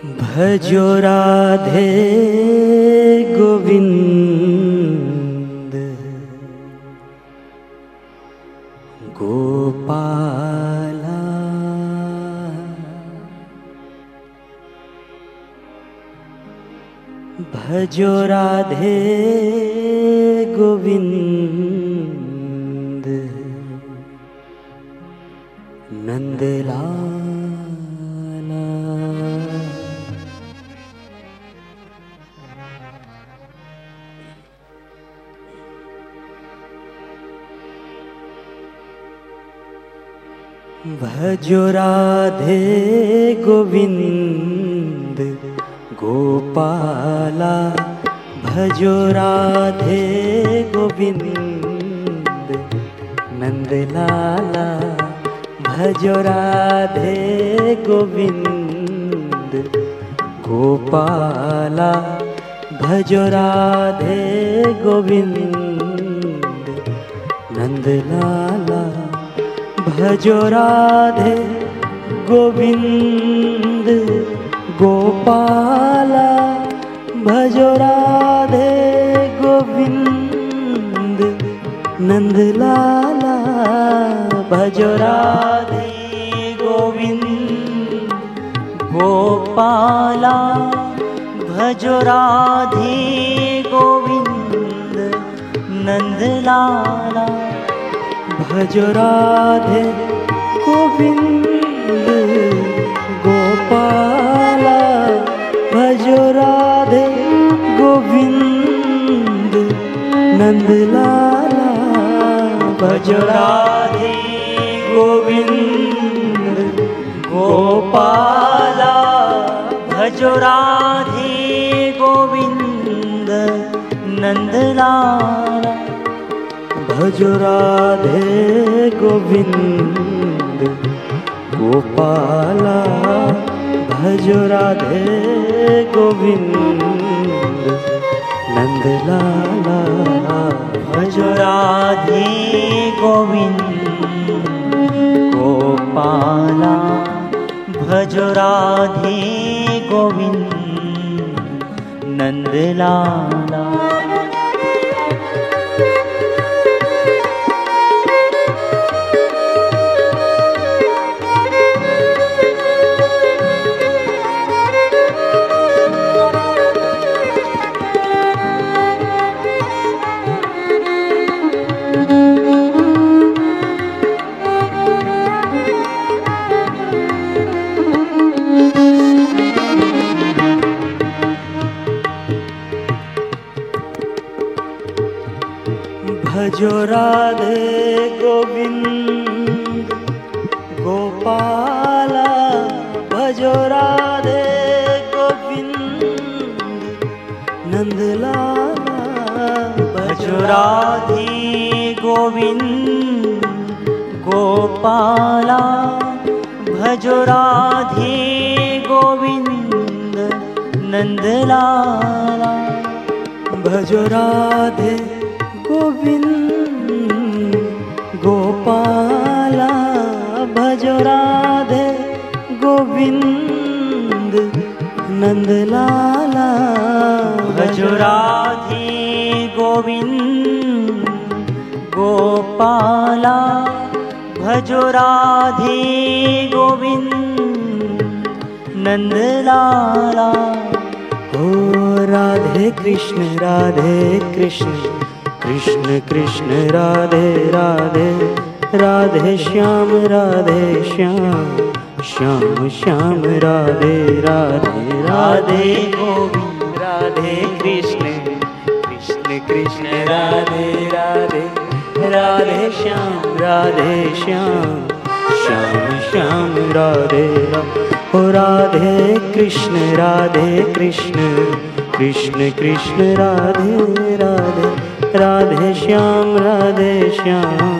भजो राधे गोविंद गोपाला। भजो राधे गोविंद नंदलाला भजो राधे गोविंद, गोपाला। भजो राधे गोविंद, नंदलाला। भजो राधे गोविंद, गोपाला। भजो राधे गोविंद, नंदलाला। भजो राधे गोविंद गोपाला, भजो राधे गोविंद नंदलाला, भजो राधे गोविंद गोपाला, भजो राधे गोविंद नंदलाला। भजो राधे गोविंद गोपाला। भजो राधे गोविंद नंदलाला। भजो राधे गोविंद गोपाला। भजो राधे गोविंद नंदलाला। भजो राधे गोविंद, गोपाला, भजो राधे गोविंद, नंदलाला, भजो राधे गोविंद, गोपाला, भजो राधे गोविंद, नंदलाला भजो राधे गोविंद गोपाला भजो राधे गोविंद, नंदलाला भजो राधे गोविंद गोपाला भजो राधे गोविंद नंदलाला भजो राधे गोविंद गोपाला भजो राधे गोविंद नंदलाला। भजो राधे गोविंद गोपाला। भजो राधे गोविंद नंदलाला। ओ राधे कृष्ण राधे कृष्ण कृष्ण कृष्ण राधे राधे। राधे श्याम राधे श्याम श्याम श्याम, राधे राधे राधे गोविंद, राधे कृष्ण कृष्ण कृष्ण, राधे राधे राधे श्याम राधे श्याम श्याम श्याम, राधे ओ राधे कृष्ण राधे कृष्ण कृष्ण कृष्ण, राधे राधे राधे श्याम राधे श्याम।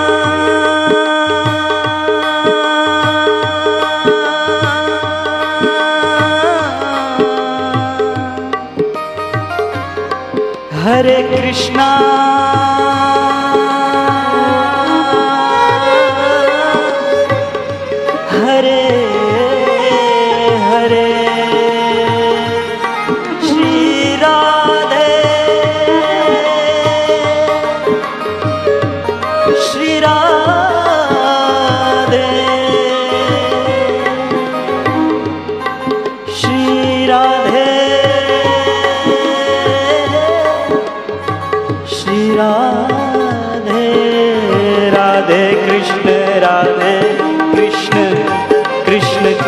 कृष्णा। हरे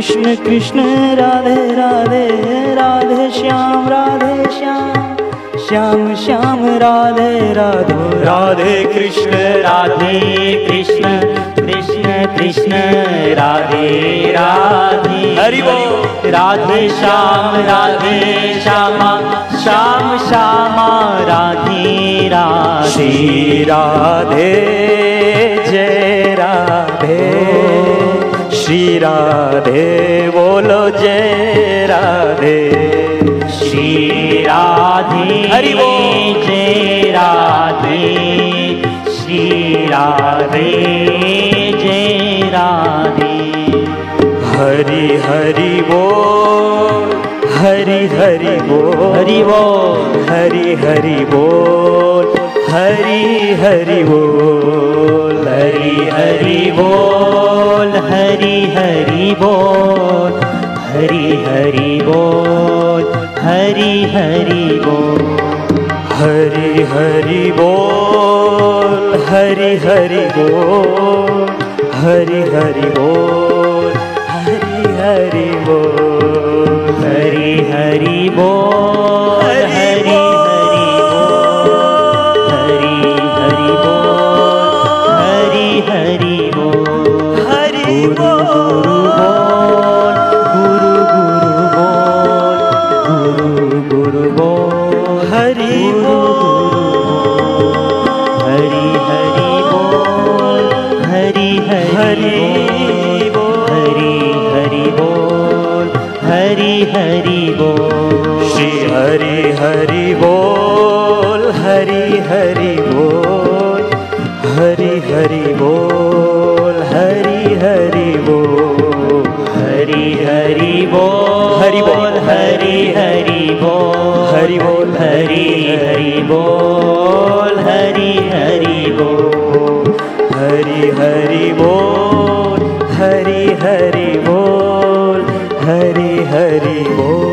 कृष्ण कृष्ण राधे राधे राधे श्याम राधे श्याम श्याम श्याम राधे राधे। राधे कृष्ण राधे कृष्ण कृष्ण कृष्ण राधे राधे। हरि बोल। राधे श्याम राधे श्यामा श्याम श्यामा राधे राधे। राधे जय राधे। શ્રી રાધે બોલો જય રાધે. શ્રી રાધે હરિવો જય રાધે. શ્રી રાધે જય રાધે. હરિ હરિ બોલ હરિ હરિ બોલ. હરિ બોલ. હરિ હરિ બોલ હરિ હરિ બોલ. હરિ હરિ બોલ. हरि बोल हरि हरि बोल, हरि हरि बोल, हरि हरि बोल। हरि हरि बोल, हरि हरि बोल, हरि हरि बोल, हरि हरि बोल। हरि हरि बोल हरि हरि জীবন हरि बोल हरि बोल हरि हरि बोल हरि बोल हरि हरि बोल हरि हरि बोल हरि हरि बोल हरि हरि बोल हरि हरि बोल